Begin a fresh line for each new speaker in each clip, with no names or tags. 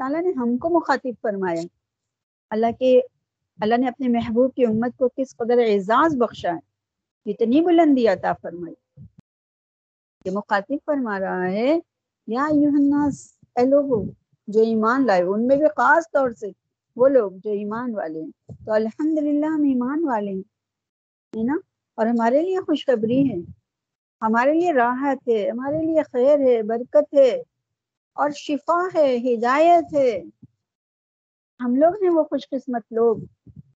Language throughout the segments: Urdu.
تعالیٰ نے ہم کو مخاطب فرمایا۔ اللہ کے، اللہ نے اپنے محبوب کی امت کو کس قدر اعزاز بخشا ہے اتنی بلندی عطا فرمائی۔ کہ مخاطب فرما رہا ہے، یا الناس، اے لوگو، جو ایمان لائے، ان میں بھی خاص طور سے وہ لوگ جو ایمان والے ہیں۔ تو الحمدللہ ہم ایمان والے ہیں، ہے نا؟ اور ہمارے لیے خوشخبری ہے، ہمارے لیے راحت ہے، ہمارے لیے خیر ہے، برکت ہے۔ اور شفا ہے، ہدایت ہے۔ ہم لوگ ہیں وہ خوش قسمت لوگ۔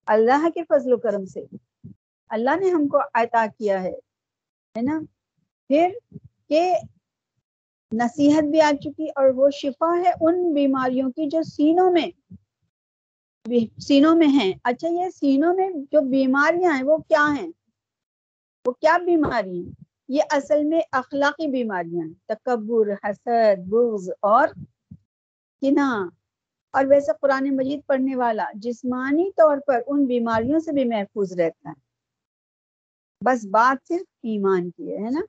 اللہ کے فضل و کرم سے۔ اللہ نے ہم کو عطا کیا ہے نا؟ پھر کہ نصیحت بھی آ چکی اور وہ شفا ہے ان بیماریوں کی جو سینوں میں سینوں میں ہیں۔ اچھا یہ سینوں میں جو بیماریاں ہیں وہ کیا ہیں؟ وہ کیا بیماری ہیں؟ یہ اصل میں اخلاقی بیماریاں تکبر، حسد، بغض اور کنا اور ویسے قرآن مجید پڑھنے والا جسمانی طور پر ان بیماریوں سے بھی محفوظ رہتا ہے۔ بس بات صرف ایمان کی ہے نا؟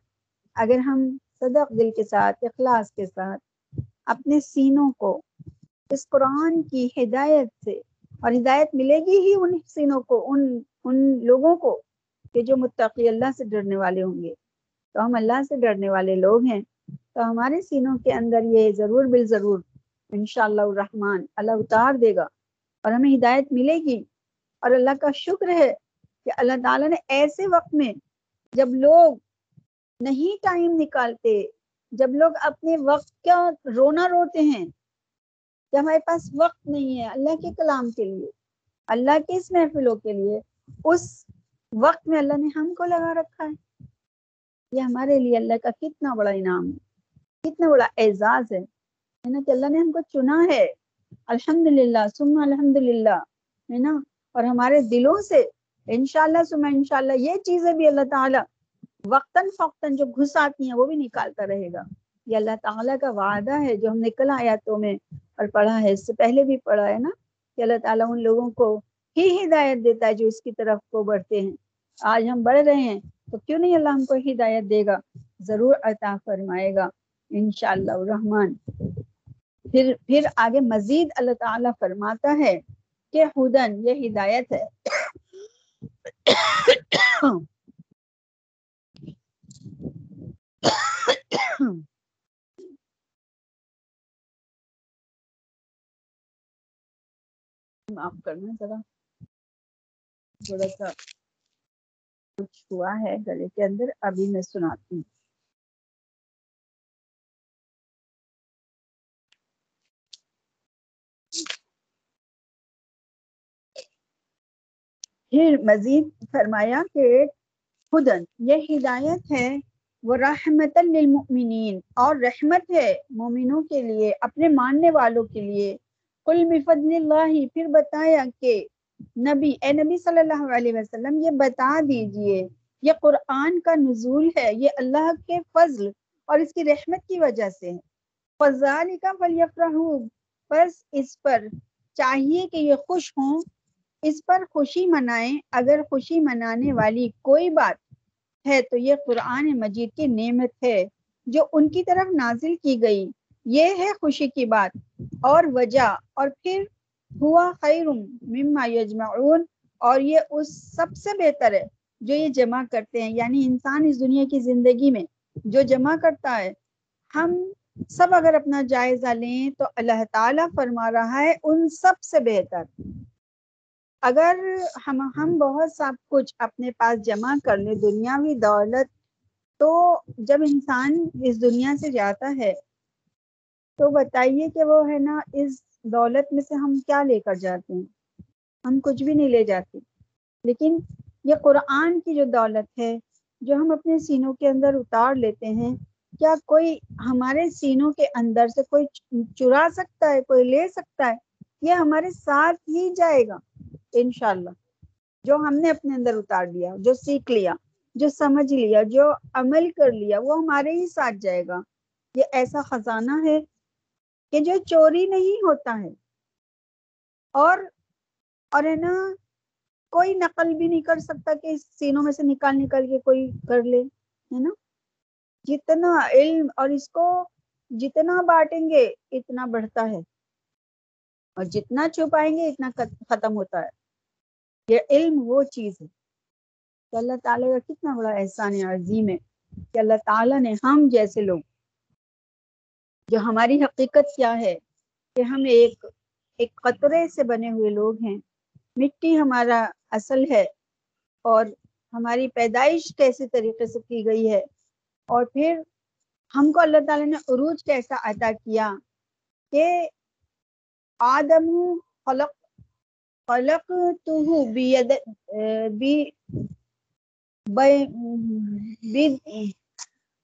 اگر ہم صدق دل کے ساتھ، اخلاص کے ساتھ اپنے سینوں کو اس قرآن کی ہدایت سے، اور ہدایت ملے گی ہی ان سینوں کو، ان ان لوگوں کو کہ جو متقی اللہ سے ڈرنے والے ہوں گے۔ تو ہم اللہ سے ڈرنے والے لوگ ہیں۔ تو ہمارے سینوں کے اندر یہ ضرور بال ضرور انشاءاللہ الرحمن اللہ اتار دے گا اور ہمیں ہدایت ملے گی اور اللہ کا شکر ہے کہ اللہ تعالیٰ نے ایسے وقت میں جب لوگ نہیں ٹائم نکالتے، جب لوگ اپنے وقت کا رونا روتے ہیں کہ ہمارے پاس وقت نہیں ہے اللہ کے کلام کے لیے، اللہ کے اس محفلوں کے لیے، اس وقت میں اللہ نے ہم کو لگا رکھا ہے۔ یہ ہمارے لیے اللہ کا کتنا بڑا انعام ہے، کتنا بڑا اعزاز ہے۔ ہے نا کہ اللہ نے ہم کو چنا ہے۔ الحمد للہ سم الحمد للہ ہے نا؟ اور ہمارے دلوں سے انشاءاللہ سم انشاءاللہ یہ چیزیں بھی اللہ تعالیٰ وقتاً فوقتاً جو گھس آتی ہیں وہ بھی نکالتا رہے گا۔ یہ اللہ تعالیٰ کا وعدہ ہے جو ہم نکل آیاتوں میں اور پڑھا ہے، اس سے پہلے بھی پڑھا ہے نا؟ کہ اللہ تعالیٰ ان لوگوں کو ہی ہدایت دیتا ہے جو اس کی طرف کو بڑھتے ہیں۔ آج ہم بڑھ رہے ہیں۔ تو کیوں نہیں اللہ ہم کو ہدایت دے گا؟ ضرور عطا فرمائے گا، انشاءاللہ الرحمن پھر پھر آگے مزید اللہ تعالیٰ فرماتا ہے کہ خدن یہ ہدایت ہے۔ معاف کرنا ذرا۔ تھوڑا سا کچھ ہوا ہے گلے کے اندر، ابھی میں سناتی ہوں۔ پھر مزید فرمایا کہ خدن یہ ہدایت ہے، وہ رحمت للمؤمنین، اور رحمت ہے مومنوں کے لیے، اپنے ماننے والوں کے لیے۔ کل بفضل اللہ، پھر بتایا کہ نبی، اے نبی صلی اللہ علیہ وسلم، یہ بتا دیجیے، یہ قرآن کا نزول ہے، یہ اللہ کے فضل اور اس کی رحمت کی وجہ سے ہے۔ فضال کا بس اس پر چاہیے کہ یہ خوش ہوں، اس پر خوشی منائیں۔ اگر خوشی منانے والی کوئی بات ہے تو یہ قرآن مجید کی نعمت ہے، جو ان کی طرف نازل کی گئی۔ یہ ہے خوشی کی بات، اور وجہ، اور پھر ہوا خیر مما یجمعون اور یہ اس سب سے بہتر ہے جو یہ جمع کرتے ہیں یعنی انسان اس دنیا کی زندگی میں جو جمع کرتا ہے۔ ہم سب اگر اپنا جائزہ لیں تو اللہ تعالیٰ فرما رہا ہے ان سب سے بہتر۔ اگر ہم ہم بہت سب کچھ اپنے پاس جمع کر لیں، دنیاوی دولت، تو جب انسان اس دنیا سے جاتا ہے تو بتائیے کہ وہ ہے نا، اس دولت میں سے ہم کیا لے کر جاتے ہیں؟ ہم کچھ بھی نہیں لے جاتے۔ لیکن یہ قرآن کی جو دولت ہے، جو ہم اپنے سینوں کے اندر اتار لیتے ہیں، کیا کوئی ہمارے سینوں کے اندر سے کوئی چرا سکتا ہے، کوئی لے سکتا ہے؟ یہ ہمارے ساتھ ہی جائے گا، انشاءاللہ۔ جو ہم نے اپنے اندر اتار لیا، جو سیکھ لیا، جو سمجھ لیا، جو عمل کر لیا، وہ ہمارے ہی ساتھ جائے گا۔ یہ ایسا خزانہ ہے کہ جو چوری نہیں ہوتا ہے اور اور ہے نا، کوئی نقل بھی نہیں کر سکتا کہ سینوں میں سے نکال نکال کے کوئی کر لے، ہے نا؟ جتنا علم اور اس کو جتنا بانٹیں گے، اتنا بڑھتا ہے۔ اور جتنا چھپائیں گے، اتنا ختم ہوتا ہے۔ یہ علم وہ چیز ہے کہ اللہ تعالیٰ کا کتنا بڑا احسان عظیم ہے کہ اللہ تعالیٰ نے ہم جیسے لوگ جو ہماری حقیقت کیا ہے کہ ہم ایک ایک قطرے سے بنے ہوئے لوگ ہیں۔ مٹی ہمارا اصل ہے اور ہماری پیدائش کیسے طریقے سے کی گئی ہے۔ اور پھر ہم کو اللہ تعالیٰ نے عروج کیسا عطا کیا کہ آدم خلق خلق تو بید بی،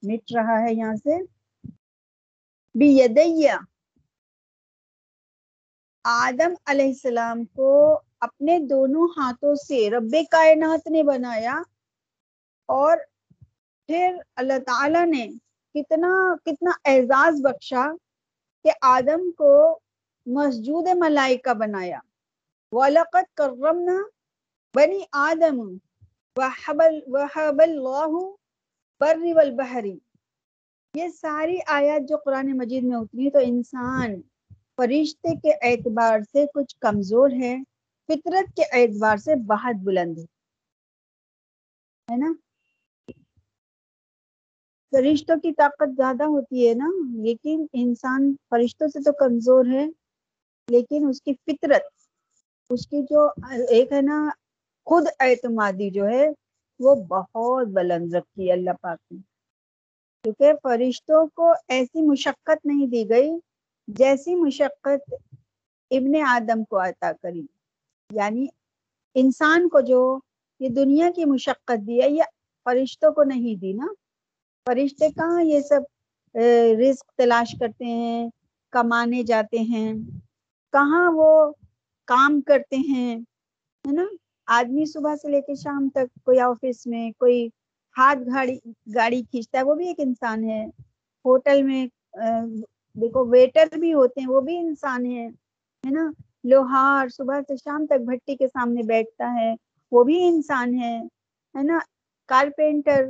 مٹ رہا ہے یہاں سے۔ بیدیہ آدم علیہ السلام کو اپنے دونوں ہاتھوں سے رب کائنات نے بنایا اور پھر اللہ تعالی نے کتنا کتنا اعزاز بخشا کہ آدم کو مسجود ملائکہ بنایا۔ وَلَقَدْ كَرَّمْنَا بنی آدم وَحَبَ اللَّهُ بَرِّ وَالْبَحْرِ۔ یہ ساری آیات جو قرآن مجید میں اتری تو انسان فرشتے کے اعتبار سے کچھ کمزور ہے، فطرت کے اعتبار سے بہت بلند ہے نا؟ فرشتوں کی طاقت زیادہ ہوتی ہے نا، لیکن انسان فرشتوں سے تو کمزور ہے، لیکن اس کی فطرت، اس کی جو ایک ہے نا، خود اعتمادی جو ہے، وہ بہت بلند رکھتی ہے اللہ پاک نے۔ کیونکہ فرشتوں کو ایسی مشقت نہیں دی گئی جیسی مشقت ابن آدم کو عطا کری۔ یعنی انسان کو جو یہ دنیا کی مشقت دی ہے، یہ فرشتوں کو نہیں دی نا۔ فرشتے کہاں یہ سب رزق تلاش کرتے ہیں، کمانے جاتے ہیں؟ کہاں وہ کام کرتے ہیں؟ ہے نا؟ آدمی صبح سے لے کے شام تک، کوئی آفس میں، کوئی ہاتھ گاڑی گاڑی کھینچتا ہے، وہ بھی ایک انسان ہے۔ ہوٹل میں دیکھو ویٹر بھی ہوتے ہیں، وہ بھی انسان ہے ہے نا؟ لوہار صبح سے شام تک بھٹی کے سامنے بیٹھتا ہے، وہ بھی انسان ہے ہے نا؟ کارپینٹر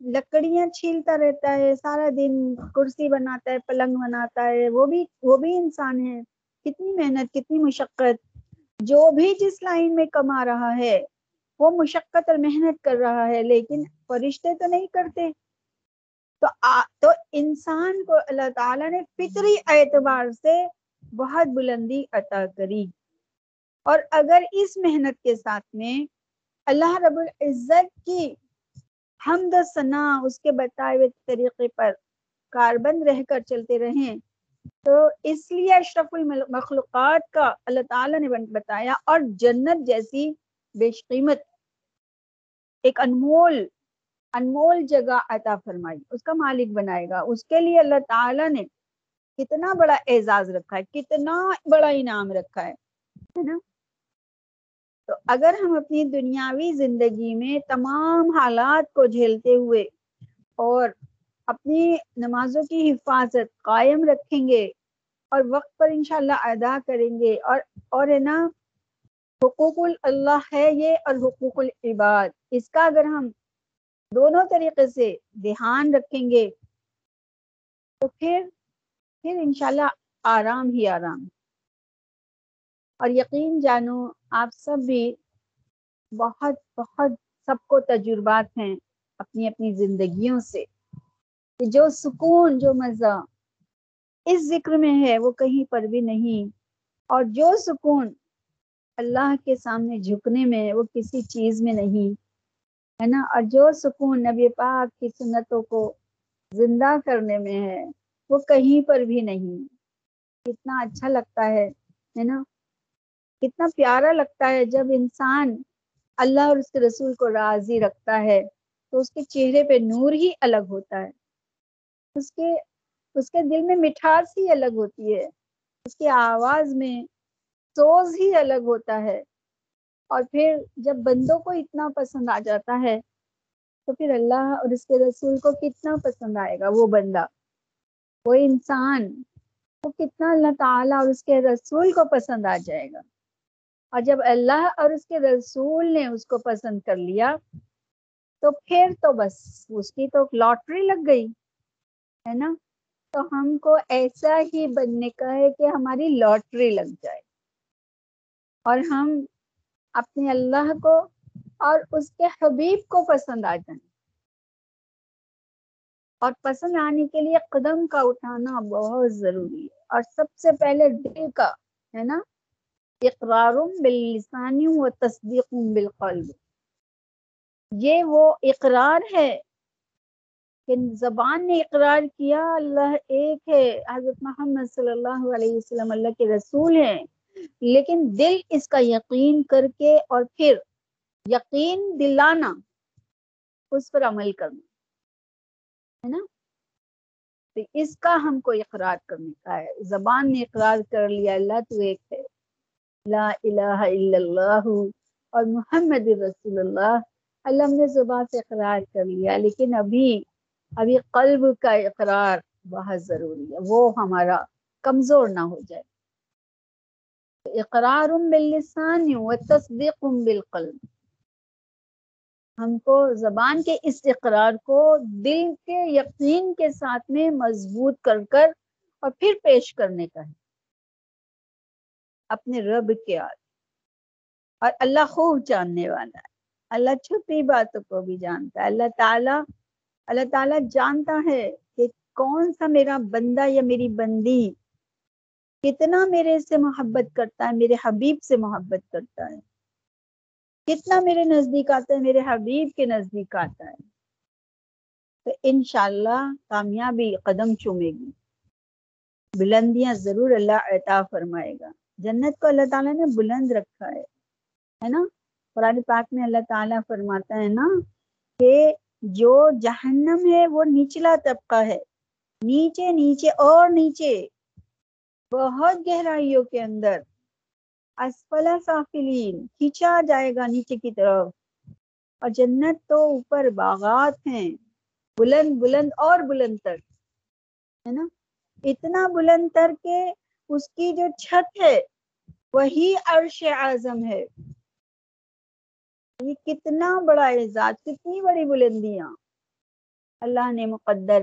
لکڑیاں چھیلتا رہتا ہے، سارا دن کرسی بناتا ہے، پلنگ بناتا ہے، وہ بھی وہ بھی انسان ہے۔ کتنی محنت، کتنی مشقت۔ جو بھی جس لائن میں کما رہا ہے، وہ مشقت اور محنت کر رہا ہے، لیکن فرشتے تو نہیں کرتے۔ تو آ, تو انسان کو اللہ تعالیٰ نے فطری اعتبار سے بہت بلندی عطا کری۔ اور اگر اس محنت کے ساتھ میں اللہ رب العزت کی حمد و ثنا اس کے بتائے ہوئے طریقے پر کاربند رہ کر چلتے رہیں تو اس لیے اشرف المخلوقات کا اللہ تعالیٰ نے بتایا اور جنت جیسی بیش قیمت ایک انمول انمول جگہ عطا فرمائی۔ اس کا مالک بنائے گا۔ اس کے لیے اللہ تعالیٰ نے کتنا بڑا اعزاز رکھا ہے، کتنا بڑا انعام رکھا ہے نا؟ تو اگر ہم اپنی دنیاوی زندگی میں تمام حالات کو جھیلتے ہوئے اور اپنی نمازوں کی حفاظت قائم رکھیں گے اور وقت پر انشاءاللہ ادا کریں گے اور اور ہے نا، حقوق اللہ ہے یہ اور حقوق العباد۔ اس کا اگر ہم دونوں طریقے سے دھیان رکھیں گے تو پھر پھر انشاءاللہ آرام ہی آرام۔ اور یقین جانو، آپ سب بھی بہت بہت سب کو تجربات ہیں اپنی اپنی زندگیوں سے کہ جو سکون، جو مزہ اس ذکر میں ہے وہ کہیں پر بھی نہیں۔ اور جو سکون اللہ کے سامنے جھکنے میں، وہ کسی چیز میں نہیں۔ ہے نا؟ اور جو سکون نبی پاک کی سنتوں کو زندہ کرنے میں ہے، وہ کہیں پر بھی نہیں۔ کتنا اچھا لگتا ہے ہے نا؟ کتنا پیارا لگتا ہے جب انسان اللہ اور اس کے رسول کو راضی رکھتا ہے، تو اس کے چہرے پہ نور ہی الگ ہوتا ہے۔ اس کے اس کے دل میں مٹھاس ہی الگ ہوتی ہے۔ اس کی آواز میں سوز ہی الگ ہوتا ہے۔ اور پھر جب بندوں کو اتنا پسند آ جاتا ہے، تو پھر اللہ اور اس کے رسول کو کتنا پسند آئے گا وہ بندہ؟ وہ انسان، وہ کتنا اللہ تعالیٰ اور اس کے رسول کو پسند آ جائے گا؟ اور جب اللہ اور اس کے رسول نے اس کو پسند کر لیا، تو پھر تو بس اس کی تو لاٹری لگ گئی، ہے نا؟ تو ہم کو ایسا ہی بننے کا ہے کہ ہماری لاٹری لگ جائے۔ اور ہم اپنے اللہ کو اور اس کے حبیب کو پسند آ جائیں۔ اور پسند آنے کے لیے قدم کا اٹھانا بہت ضروری ہے۔ اور سب سے پہلے دل کا، ہے نا؟ اقرار باللسانی و تصدیق بالقلب۔ یہ وہ اقرار ہے کہ زبان نے اقرار کیا، اللہ ایک ہے۔ حضرت محمد صلی اللہ علیہ وسلم اللہ کے رسول ہیں۔ لیکن دل اس کا یقین کر کے اور پھر یقین دلانا، اس پر عمل کرنا، ہے نا؟ تو اس کا ہم کو اقرار کرنے کا ہے۔ زبان نے اقرار کر لیا، اللہ تو ایک ہے۔ لا الہ الا اللہ اور محمد رسول اللہ۔ اللہ نے زبان سے اقرار کر لیا، لیکن ابھی ابھی قلب کا اقرار بہت ضروری ہے۔ وہ ہمارا کمزور نہ ہو جائے۔ اقرار باللسان و تصدیق بالقلب۔ ہم کو زبان کے اس اقرار کو دل کے یقین کے ساتھ میں مضبوط کر کر اور پھر پیش کرنے کا ہے۔ اپنے رب کے آج اور اللہ خوب جاننے والا ہے۔ اللہ چھپی باتوں کو بھی جانتا ہے۔ اللہ تعالیٰ اللہ تعالیٰ جانتا ہے کہ کون سا میرا بندہ یا میری بندی کتنا میرے سے محبت کرتا ہے، میرے حبیب سے محبت کرتا ہے۔ کتنا میرے نزدیک آتا ہے، میرے حبیب کے نزدیک آتا ہے۔ تو انشاءاللہ کامیابی قدم چومے گی۔ بلندیاں ضرور اللہ عطا فرمائے گا۔ جنت کو اللہ تعالیٰ نے بلند رکھا ہے ہے نا؟ قرآن پاک میں اللہ تعالیٰ فرماتا ہے نا کہ جو جہنم ہے، وہ نچلا طبقہ ہے۔ نیچے نیچے اور نیچے۔ بہت گہرائیوں کے اندر۔ اسفلا سافلین، کھینچا جائے گا نیچے کی طرف۔ اور جنت تو اوپر باغات ہیں، بلند بلند اور بلند تر، ہے نا؟ اتنا بلند تر کے اس کی جو چھت ہے، وہی عرش اعظم ہے۔ یہ کتنا بڑا اعزاز، کتنی بڑی بلندیاں۔ اللہ نے مقدر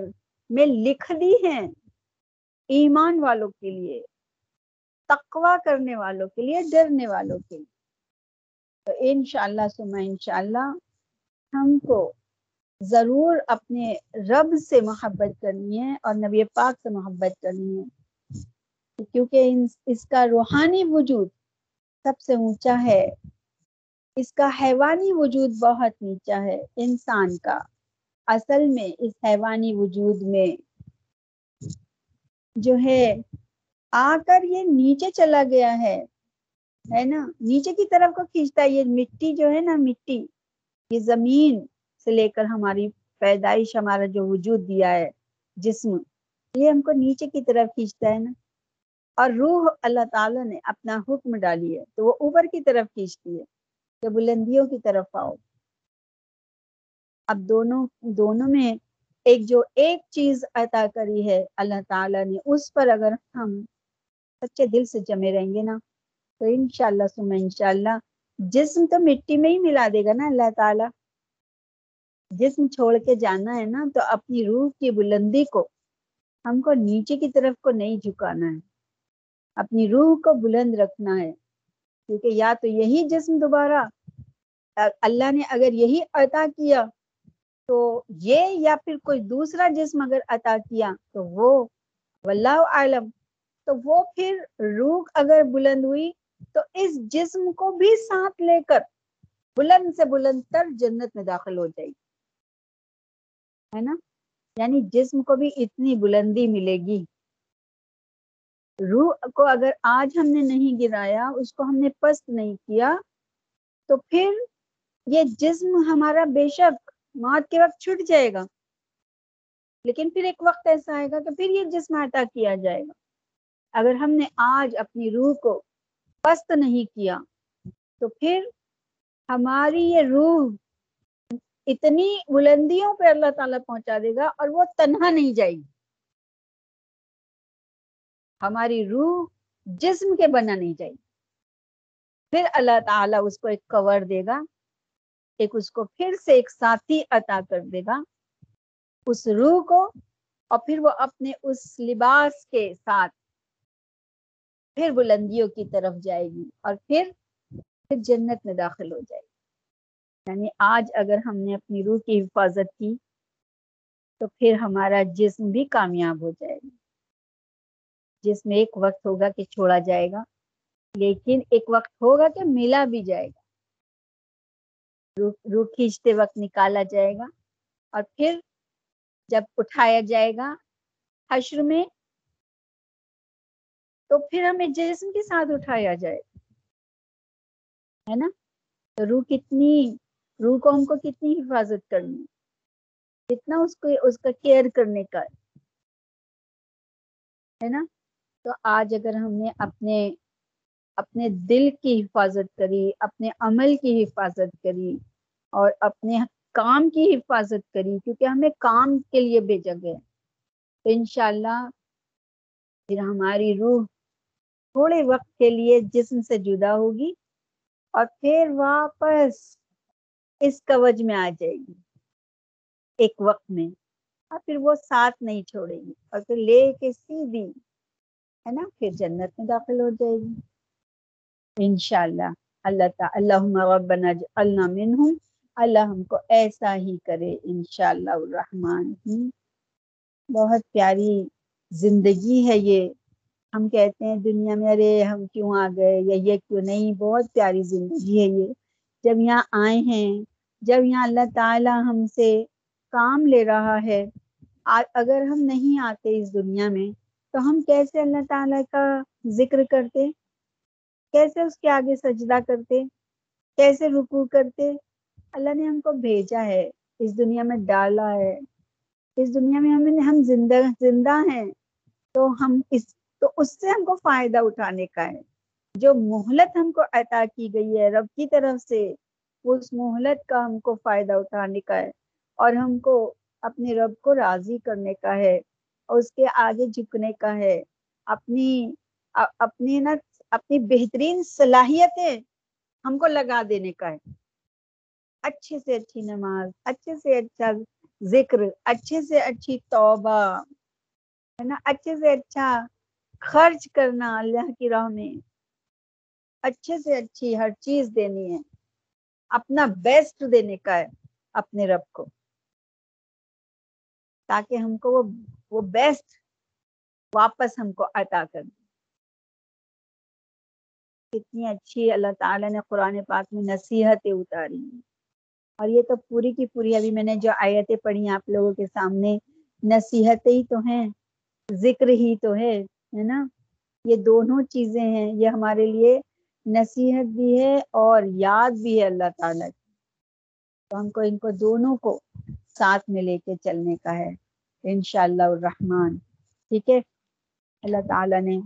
میں لکھ دی ہیں۔ ایمان والوں کے لیے تقوا کرنے والوں کے لیے، ڈرنے والوں کے لیے۔ تو انشاءاللہ سما انشاءاللہ ہم کو ضرور اپنے رب سے محبت کرنی ہے اور نبی پاک سے محبت کرنی ہے۔ کیونکہ اس کا روحانی وجود سب سے اونچا ہے۔ اس کا حیوانی وجود بہت نیچا ہے، انسان کا۔ اصل میں اس حیوانی وجود میں جو ہے، آ کر یہ نیچے چلا گیا ہے ہے نا؟ نیچے کی طرف کو کھینچتا ہے، یہ مٹی جو ہے نا، مٹی، یہ زمین سے لے کر ہماری پیدائش، ہمارا جو وجود دیا ہے، جسم، یہ ہم کو نیچے کی طرف کھینچتا ہے نا؟ اور روح اللہ تعالیٰ نے اپنا حکم ڈالی ہے، تو وہ اوپر کی طرف کھینچتی ہے کہ بلندیوں کی طرف آؤ۔ اب دونوں دونوں میں ایک جو ایک چیز عطا کری ہے اللہ تعالیٰ نے، اس پر اگر ہم سچے دل سے جمے رہیں گے نا، تو انشاءاللہ سم انشاءاللہ جسم تو مٹی میں ہی ملا دے گا نا اللہ تعالیٰ۔ جسم چھوڑ کے جانا ہے نا، تو اپنی روح کی بلندی کو، ہم کو نیچے کی طرف کو نہیں جھکانا ہے۔ اپنی روح کو بلند رکھنا ہے، کیونکہ یا تو یہی جسم دوبارہ، اللہ نے اگر یہی عطا کیا تو یہ یا پھر کوئی دوسرا جسم اگر عطا کیا تو وہ، واللہ عالم تو وہ پھر روح اگر بلند ہوئی تو اس جسم کو بھی ساتھ لے کر بلند سے بلند تر جنت میں داخل ہو جائے گی۔ ہے نا؟ یعنی جسم کو بھی اتنی بلندی ملے گی۔ روح کو اگر آج ہم نے نہیں گرایا، اس کو ہم نے پست نہیں کیا، تو پھر یہ جسم ہمارا بے شک موت کے وقت چھٹ جائے گا۔ لیکن پھر ایک وقت ایسا آئے گا کہ پھر یہ جسم عطا کیا جائے گا۔ اگر ہم نے آج اپنی روح کو پست نہیں کیا، تو پھر ہماری یہ روح اتنی بلندیوں پہ اللہ تعالیٰ پہنچا دے گا اور وہ تنہا نہیں جائے گی۔ ہماری روح جسم کے بنا نہیں جائے گی۔ پھر اللہ تعالیٰ اس کو ایک کور دے گا۔ ایک اس کو پھر سے ایک ساتھی عطا کر دے گا۔ اس روح کو اور پھر وہ اپنے اس لباس کے ساتھ پھر بلندیوں کی طرف جائے گی اور پھر پھر جنت میں داخل ہو جائے گی۔ یعنی آج اگر ہم نے اپنی روح کی حفاظت کی تو پھر ہمارا جسم بھی کامیاب ہو جائے گا۔ جس میں ایک وقت ہوگا کہ چھوڑا جائے گا، لیکن ایک وقت ہوگا کہ ملا بھی جائے گا۔ روح کھینچتے وقت نکالا جائے گا اور پھر جب اٹھایا جائے گا حشر میں تو پھر ہمیں جسم کے ساتھ اٹھایا جائے ہے نا؟ تو روح کتنی روح کو ہم کو کتنی حفاظت کرنی کتنا اس کو، اس کا کیئر کرنے کا ہے نا؟ تو آج اگر ہم نے اپنے اپنے دل کی حفاظت کری، اپنے عمل کی حفاظت کری اور اپنے کام کی حفاظت کری کیونکہ ہمیں کام کے لیے بھیجا گیا تو انشاءاللہ پھر ہماری روح تھوڑے وقت کے لیے جسم سے جدا ہوگی اور پھر واپس اس کوج میں آ جائے گی۔ ایک وقت میں۔ اور پھر وہ ساتھ نہیں چھوڑے گی اور پھر لے کے سیدھی ہے نا، پھر جنت میں داخل ہو جائے گی۔ انشاءاللہ۔ اللہ تعالی اللہ ربنا جعلنا منہم۔ اللہ ہم کو ایسا ہی کرے انشاءاللہ الرحمن۔ ہی بہت پیاری زندگی ہے یہ۔ ہم کہتے ہیں دنیا میں، ارے ہم کیوں آ گئے؟ یا یہ کیوں نہیں؟ بہت پیاری زندگی ہے یہ۔ جب یہاں آئے ہیں، جب یہاں اللہ تعالی ہم سے کام لے رہا ہے اگر ہم نہیں آتے اس دنیا میں، تو ہم کیسے اللہ تعالیٰ کا ذکر کرتے؟ کیسے اس کے آگے سجدہ کرتے؟ کیسے رکو کرتے؟ اللہ نے ہم کو بھیجا ہے، اس دنیا میں ڈالا ہے۔ اس دنیا میں ہمیں ہم زندہ زندہ ہیں۔ تو ہم اس تو اس سے ہم کو فائدہ اٹھانے کا ہے۔ جو مہلت ہم کو عطا کی گئی ہے رب کی طرف سے، اس مہلت کا ہم کو فائدہ اٹھانے کا ہے۔ اور ہم کو اپنے رب کو راضی کرنے کا ہے اور اس کے آگے جھکنے کا ہے۔ اپنی اپنی نا اپنی بہترین صلاحیتیں ہم کو لگا دینے کا ہے۔ اچھے سے اچھی نماز، اچھے سے اچھا ذکر، اچھے سے اچھی توبہ، ہے نا؟ اچھے سے اچھا خرچ کرنا اللہ کی راہ میں۔ اچھے سے اچھی ہر چیز دینی ہے۔ اپنا بیسٹ دینے کا ہے اپنے رب کو۔ تاکہ ہم کو وہ بیسٹ واپس ہم کو عطا کر دے۔ کتنی اچھی اللہ تعالیٰ نے قرآن پاک میں نصیحتیں اتاری ہیں۔ اور یہ تو پوری کی پوری ابھی میں نے جو آیتیں پڑھی آپ لوگوں کے سامنے، نصیحتیں ہی تو ہیں، ذکر ہی تو ہے ہے نا؟ یہ دونوں چیزیں ہیں، یہ ہمارے لیے نصیحت بھی ہے اور یاد بھی ہے اللہ تعالیٰ کی۔ تو ہم کو ان کو دونوں کو ساتھ میں لے کے چلنے کا ہے، انشاءاللہ الرحمن۔ ٹھیک ہے؟ اللہ تعالیٰ نے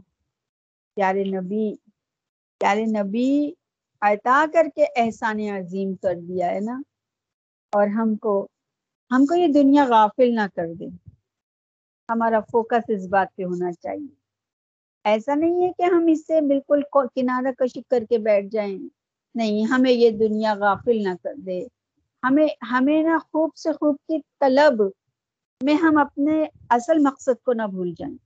پیارے نبی پیارے نبی، عطا کر کے احسان عظیم کر دیا ہے نا؟ اور ہم کو ہم کو یہ دنیا غافل نہ کر دے۔ ہمارا فوکس اس بات پہ ہونا چاہیے۔ ایسا نہیں ہے کہ ہم اس سے بالکل کنارہ کشی کر کے بیٹھ جائیں۔ نہیں، ہمیں یہ دنیا غافل نہ کر دے۔ ہمیں ہمیں نا خوب سے خوب کی طلب میں ہم اپنے اصل مقصد کو نہ بھول جائیں۔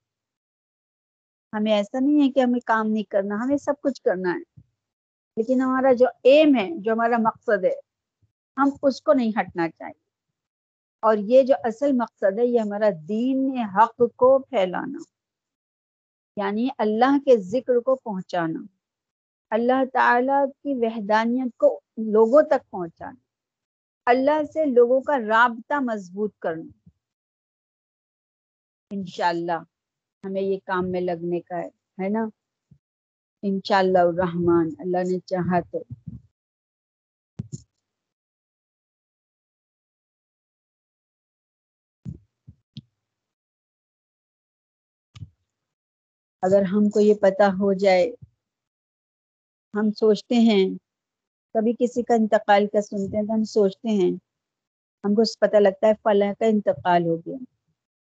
ہمیں ایسا نہیں ہے کہ ہمیں کام نہیں کرنا، ہمیں سب کچھ کرنا ہے۔ لیکن ہمارا جو ایم ہے، جو ہمارا مقصد ہے، ہم اس کو نہیں ہٹنا چاہیے۔ اور یہ جو اصل مقصد ہے، یہ ہمارا دین حق کو پھیلانا۔ یعنی اللہ کے ذکر کو پہنچانا۔ اللہ تعالی کی وحدانیت کو لوگوں تک پہنچانا۔ اللہ سے لوگوں کا رابطہ مضبوط کرنا۔ انشاءاللہ۔ ہمیں یہ کام میں لگنے کا ہے ہے نا؟ انشاءاللہ الرحمن، اللہ نے چاہا تو۔ اگر ہم کو یہ پتا ہو جائے، ہم سوچتے ہیں، کبھی کسی کا انتقال کا سنتے ہیں تو ہم سوچتے ہیں۔ ہم کو پتہ لگتا ہے فلاں کا انتقال ہو گیا۔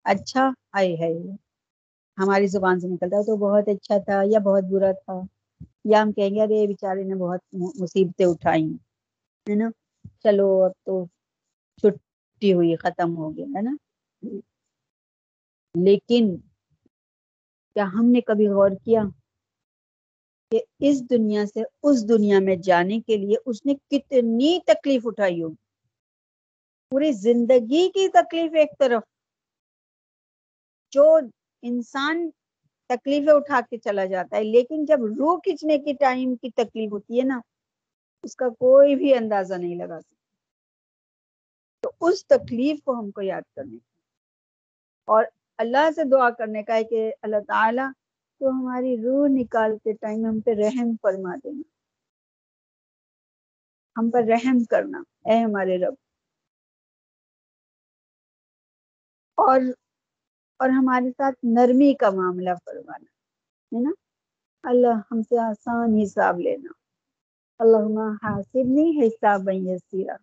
اچھا آئے ہے ہماری زبان سے نکلتا ہے تو بہت اچھا تھا یا بہت برا تھا۔ یا ہم کہیں گے، ارے بیچارے نے بہت مصیبتیں اٹھائی ہے نا؟ چلو، اب تو چھٹی ہوئی، ختم ہو گیا ہے نا؟ لیکن کیا ہم نے کبھی غور کیا کہ اس دنیا سے اس دنیا میں جانے کے لیے اس نے کتنی تکلیف اٹھائی ہوگی؟ پوری زندگی کی تکلیف ایک طرف۔ جو انسان تکلیفیں اٹھا کے چلا جاتا ہے، لیکن جب روح کھینچنے کی ٹائم کی تکلیف ہوتی ہے نا، اس کا کوئی بھی اندازہ نہیں لگا سکتا۔ تو اس تکلیف کو ہم کو یاد کرنے کا۔ اور اللہ سے دعا کرنے کا ہے کہ اللہ تعالیٰ تو ہماری روح نکالتے ٹائم ہم پہ رحم فرما دینا ہم پر رحم کرنا، اے ہمارے رب۔ اور اور ہمارے ساتھ نرمی کا معاملہ فرمانا، ہے نا؟ اللہ ہم سے آسان حساب لینا۔ اللہ حاصل نہیں حساب یسیرا۔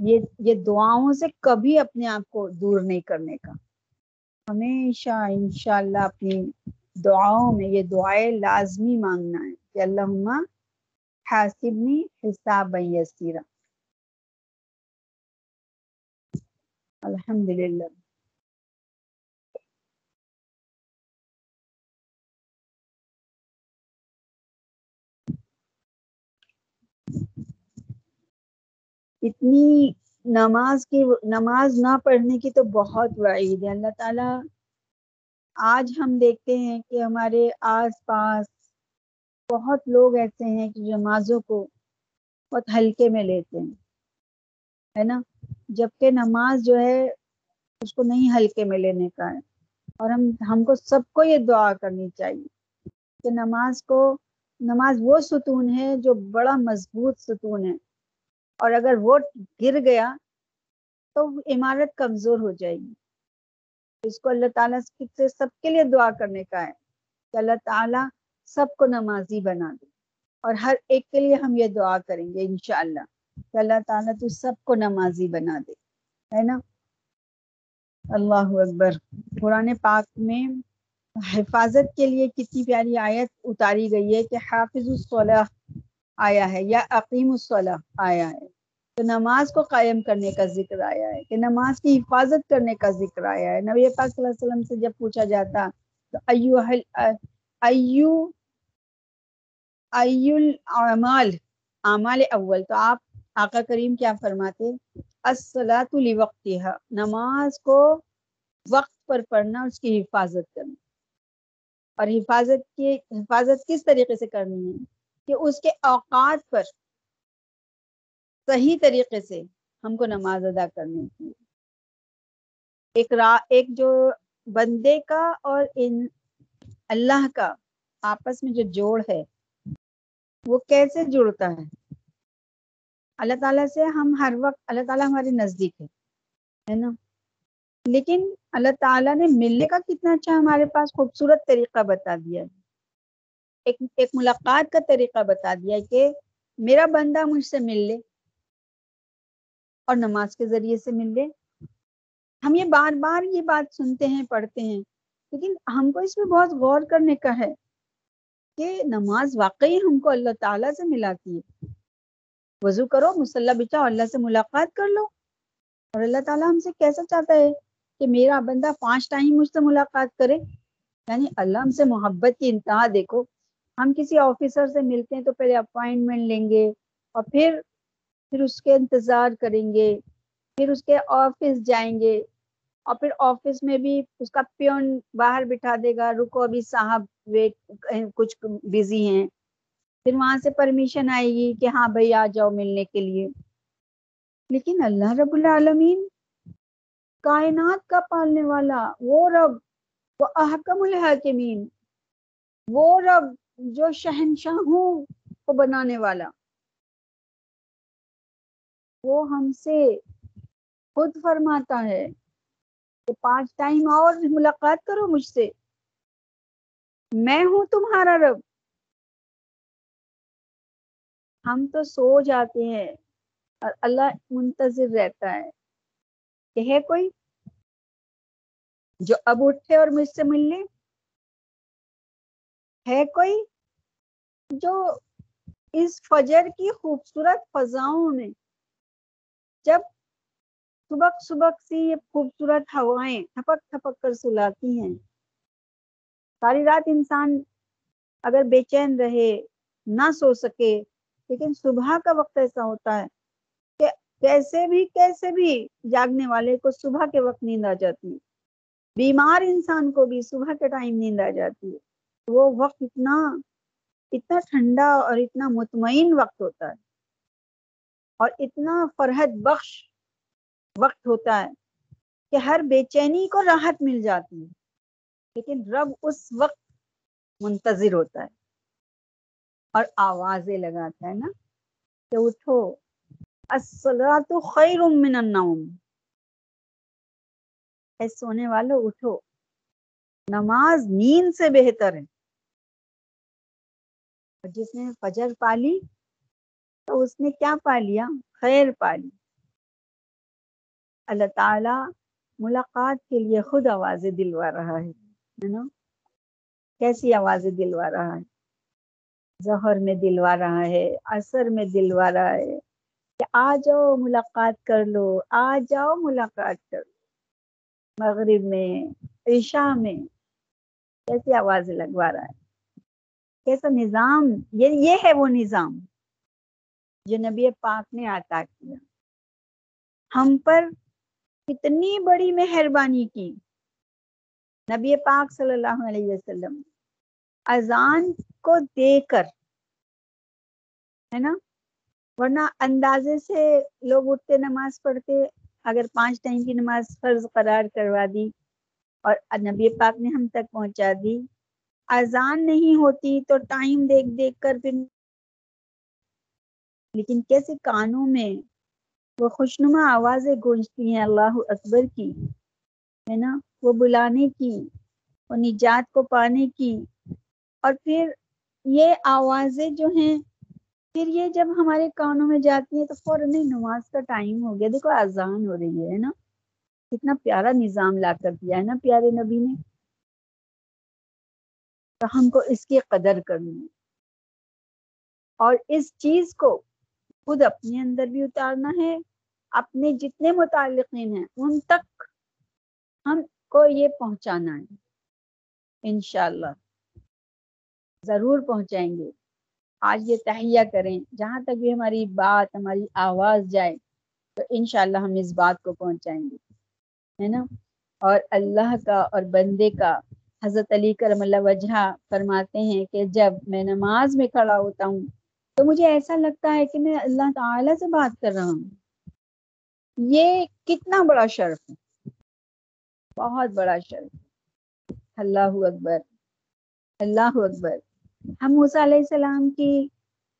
یہ یہ دعاؤں سے کبھی اپنے آپ کو دور نہیں کرنے کا۔ ہمیشہ انشاءاللہ اپنی دعاؤں میں یہ دعائیں لازمی مانگنا ہے کہ اللہ حاصبنی حساب یسیرا۔ الحمد للہ اتنی نماز کی نماز نہ پڑھنے کی تو بہت وعید ہے۔ اللہ تعالیٰ آج ہم دیکھتے ہیں کہ ہمارے آس پاس بہت لوگ ایسے ہیں کہ نمازوں کو بہت ہلکے میں لیتے ہیں، ہے نا؟ جبکہ نماز جو ہے اس کو نہیں ہلکے میں لینے کا ہے۔ اور ہم ہم کو سب کو یہ دعا کرنی چاہیے کہ نماز کو، نماز وہ ستون ہے جو بڑا مضبوط ستون ہے۔ اور اگر وہ گر گیا تو عمارت کمزور ہو جائے گی۔ اس کو اللہ تعالیٰ سے سب کے لیے دعا کرنے کا ہے کہ اللہ تعالیٰ سب کو نمازی بنا دے اور ہر ایک کے لیے ہم یہ دعا کریں گے انشاءاللہ کہ اللہ تعالیٰ تو سب کو نمازی بنا دے، ہے نا؟ اللہ اکبر۔ قرآن پاک میں حفاظت کے لیے کتنی پیاری آیت اتاری گئی ہے کہ حافظ الصلاح آیا ہے یا عقیم الصلاح آیا ہے۔ تو نماز کو قائم کرنے کا ذکر آیا ہے کہ نماز کی حفاظت کرنے کا ذکر آیا ہے۔ نبی پاک صلی اللہ علیہ وسلم سے جب پوچھا جاتا تو ایو ایو ایو الاعمال اعمال اول، تو آپ آقا کریم کیا فرماتے الصلاۃ لوقتها، نماز کو وقت پر پڑھنا اس کی حفاظت کرنا۔ اور حفاظت کی، حفاظت کس طریقے سے کرنی ہے؟ کہ اس کے اوقات پر صحیح طریقے سے ہم کو نماز ادا کرنی کی ایک را، ایک جو بندے کا اور ان اللہ کا آپس میں جو جوڑ ہے، وہ کیسے جڑتا ہے؟ اللہ تعالیٰ سے ہم ہر وقت، اللہ تعالیٰ ہمارے نزدیک ہے نا؟ لیکن اللہ تعالیٰ نے ملنے کا کتنا اچھا ہمارے پاس خوبصورت طریقہ بتا دیا۔ ہے ایک ایک ملاقات کا طریقہ بتا دیا کہ میرا بندہ مجھ سے مل لے اور نماز کے ذریعے سے مل لے۔ ہم یہ بار بار یہ بات سنتے ہیں، پڑھتے ہیں، لیکن ہم کو اس میں بہت غور کرنے کا ہے کہ نماز واقعی ہم کو اللہ تعالیٰ سے ملاتی ہے۔ وضو کرو، مسلح بچاؤ، اللہ سے ملاقات کر لو۔ اور اللہ تعالیٰ ہم سے کیسا چاہتا ہے کہ میرا بندہ پانچ ٹائم مجھ سے ملاقات کرے؟ یعنی اللہ ہم سے محبت کی انتہا دیکھو۔ ہم کسی آفیسر سے ملتے ہیں تو پہلے اپوائنٹمنٹ لیں گے اور پھر پھر اس کے انتظار کریں گے، پھر اس کے آفس جائیں گے اور پھر آفس میں بھی اس کا پیون باہر بٹھا دے گا، رکو ابھی صاحب ویٹ کچھ بزی ہیں، پھر وہاں سے پرمیشن آئے گی کہ ہاں بھائی آ جاؤ ملنے کے لیے۔ لیکن اللہ رب العالمین کائنات کا پالنے والا وہ رب، وہ احکم الحاکمین، وہ رب جو شہنشاہوں کو بنانے والا۔ وہ ہم سے خود فرماتا ہے کہ پانچ ٹائم اور ملاقات کرو مجھ سے۔ میں ہوں تمہارا رب۔ ہم تو سو جاتے ہیں اور اللہ منتظر رہتا ہے۔ کہ ہے کوئی جو اب اٹھے اور مجھ سے مل لے ہے کوئی جو اس فجر کی خوبصورت فضاؤں میں جب سبق سبق سی یہ خوبصورت ہوائیں تھپک تھپک کر سلاتی ہیں۔ ساری رات انسان اگر بے چین رہے، نہ سو سکے، لیکن صبح کا وقت ایسا ہوتا ہے کہ کیسے بھی کیسے بھی جاگنے والے کو صبح کے وقت نیند آ جاتی ہے۔ بیمار انسان کو بھی صبح کے ٹائم نیند آ جاتی ہے۔ وہ وقت اتنا اتنا ٹھنڈا اور اتنا مطمئن وقت ہوتا ہے۔ اور اتنا فرحت بخش وقت ہوتا ہے کہ ہر بے چینی کو راحت مل جاتی ہے۔ لیکن رب اس وقت منتظر ہوتا ہے اور آوازیں لگاتا ہے نا کہ اٹھو۔ تو خیر من النوم۔ اے سونے والوں اٹھو۔ نماز نیند سے بہتر ہے۔ جس نے فجر پالی تو اس نے کیا پا لیا؟ خیر پالی اللہ تعالی ملاقات کے لیے خود آوازیں دلوا رہا ہے نا؟ کیسی آوازیں دلوا رہا ہے؟ ظہر میں دلوا رہا ہے اثر میں دلوا رہا ہے کہ آ جاؤ ملاقات کر لو، آ جاؤ ملاقات کر لو۔ مغرب میں، عشاء میں کیسی آوازیں لگوا رہا ہے؟ کیسا نظام، یہ یہ ہے وہ نظام جو نبی پاک نے عطا کیا۔ ہم پر کتنی بڑی مہربانی کی۔ نبی پاک صلی اللہ علیہ وسلم اذان کو دے کر، ہے نا؟ ورنہ اندازے سے لوگ اٹھتے نماز پڑھتے، اگر پانچ ٹائم کی نماز فرض قرار کروا دی اور نبی پاک نے ہم تک پہنچا دی۔ اذان نہیں ہوتی تو ٹائم دیکھ دیکھ کر پھر لیکن کیسے کانوں میں وہ خوشنما آوازیں گونجتی ہیں اللہ اکبر کی، ہے نا؟ وہ بلانے کی، وہ نجات کو پانے کی۔ اور پھر یہ آوازیں جو ہیں، پھر یہ جب ہمارے کانوں میں جاتی ہیں تو فوراً نماز کا ٹائم ہو گیا۔ دیکھو، اذان ہو رہی ہے نا؟ کتنا پیارا نظام لا کر دیا ہے نا پیارے نبی نے۔ تو ہم کو اس کی قدر کرنی ہے۔ اور اس چیز کو خود اپنے اندر بھی اتارنا ہے، اپنے جتنے متعلقین ہیں، ان تک ہم کو یہ پہنچانا ہے۔ انشاءاللہ۔ ضرور پہنچائیں گے۔ آج یہ تہیا کریں، جہاں تک بھی ہماری بات، ہماری آواز جائے، تو انشاءاللہ ہم اس بات کو پہنچائیں گے۔ ہے نا؟ اور اللہ کا اور بندے کا حضرت علی کرم اللہ وجہ فرماتے ہیں کہ جب میں نماز میں کھڑا ہوتا ہوں تو مجھے ایسا لگتا ہے کہ میں اللہ تعالی سے بات کر رہا ہوں۔ یہ کتنا بڑا شرف ہے۔ بہت بڑا شرف۔ اللہ اکبر۔ اللہ اکبر۔ ہم موسیٰ علیہ السلام کی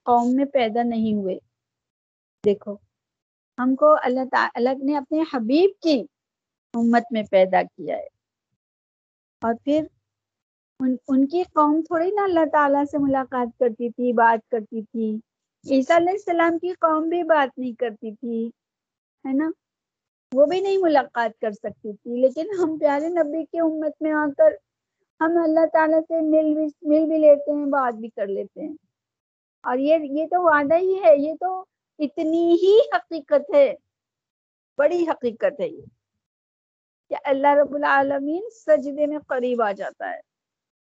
قوم میں پیدا نہیں ہوئے۔ دیکھو، ہم کو اللہ تعالی نے اپنے حبیب کی امت میں پیدا کیا ہے۔ اور پھر ان, ان کی قوم تھوڑی نا اللہ تعالیٰ سے ملاقات کرتی تھی بات کرتی تھی۔ عیسیٰ علیہ السلام کی قوم بھی بات نہیں کرتی تھی ہے نا؟ وہ بھی نہیں ملاقات کر سکتی تھی۔ لیکن ہم پیارے نبی کی امت میں آ کر ہم اللہ تعالیٰ سے مل بھی مل بھی لیتے ہیں بات بھی کر لیتے ہیں۔ اور یہ یہ تو وعدہ ہی ہے یہ تو اتنی ہی حقیقت ہے بڑی حقیقت ہے یہ کہ اللہ رب العالمین سجدے میں قریب آ جاتا ہے۔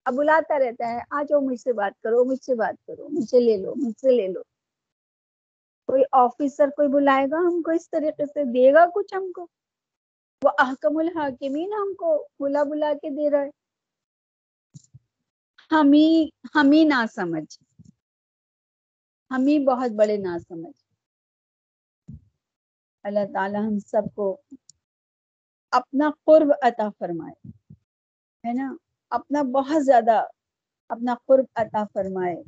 اب بلاتا رہتا ہے آ جاؤ مجھ سے بات کرو، مجھ سے بات کرو مجھ سے لے لو مجھ سے لے لو۔ کوئی آفیسر کوئی بلائے گا ہم کو، اس طریقے سے دے گا کچھ ہم کو۔ وہ احکم الحاکمین ہم کو بلا بلا کے دے رہا ہے۔ ہم ہی ہم ہی نہ سمجھ ہم ہی بہت بڑے نہ سمجھ اللہ تعالی ہم سب کو اپنا قرب عطا فرمائے، ہے نا؟ اپنا بہت زیادہ اپنا قرب عطا فرمائے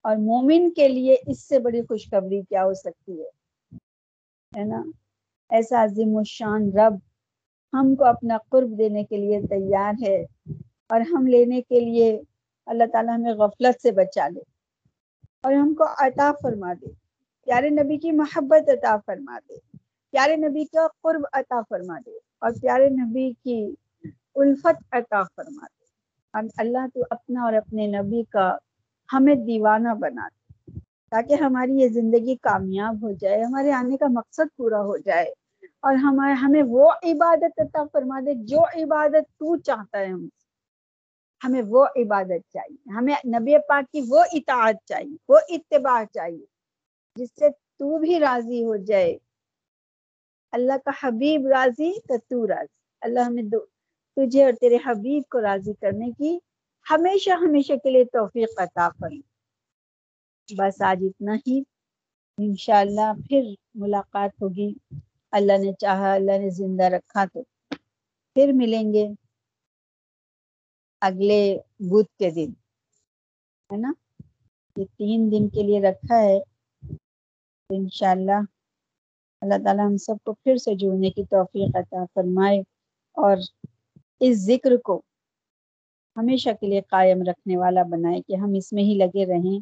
اور مومن کے لیے اس سے بڑی خوشخبری کیا ہو سکتی ہے؟ نا؟ ایسا عظیم الشان رب ہم کو اپنا قرب دینے کے لیے تیار ہے اور ہم لینے کے لیے اللہ تعالیٰ ہمیں غفلت سے بچا لے اور ہم کو عطا فرما دے۔ پیارے نبی کی محبت عطا فرما دے۔ پیارے نبی کا قرب عطا فرما دے اور پیارے نبی کی الفت عطا فرما دے۔ اور اللہ تو اپنا اور اپنے نبی کا ہمیں دیوانہ بنا دے۔ تاکہ ہماری یہ زندگی کامیاب ہو جائے، ہمارے آنے کا مقصد پورا ہو جائے۔ اور ہمارے ہمیں وہ عبادت عطا فرما دے جو عبادت تو چاہتا ہے ہم۔ ہمیں وہ عبادت چاہیے۔ ہمیں نبی پاک کی وہ اطاعت چاہیے، وہ اتباع چاہیے، جس سے تو بھی راضی ہو جائے۔ اللہ کا حبیب راضی تو تو راضی۔ اللہ ہمیں دو تجھے اور تیرے حبیب کو راضی کرنے کی ہمیشہ ہمیشہ کے لیے توفیق عطا فرمائے بس آج اتنا ہی۔ انشاءاللہ پھر ملاقات ہوگی۔ اللہ نے چاہا، اللہ نے زندہ رکھا تو پھر ملیں گے اگلے بدھ کے دن۔ ہے نا؟ یہ تین دن کے لیے رکھا ہے۔ انشاءاللہ اللہ تعالیٰ ہم سب کو پھر سے جڑنے کی توفیق عطا فرمائے اور اس ذکر کو ہمیشہ کے لیے قائم رکھنے والا بنائے کہ ہم اس میں ہی لگے رہیں۔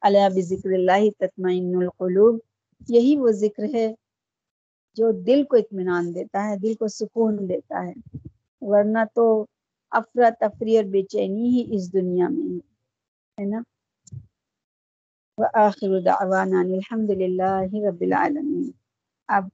اللہ بذکر اللہ تطمئن القلوب۔ یہی وہ ذکر ہے جو دل کو اطمینان دیتا ہے، دل کو سکون دیتا ہے۔ ورنہ تو افرا تفری اور بے چینی ہی اس دنیا میں ہے نا؟ وآخر دعوانا الحمد للہ رب العالمین۔ اب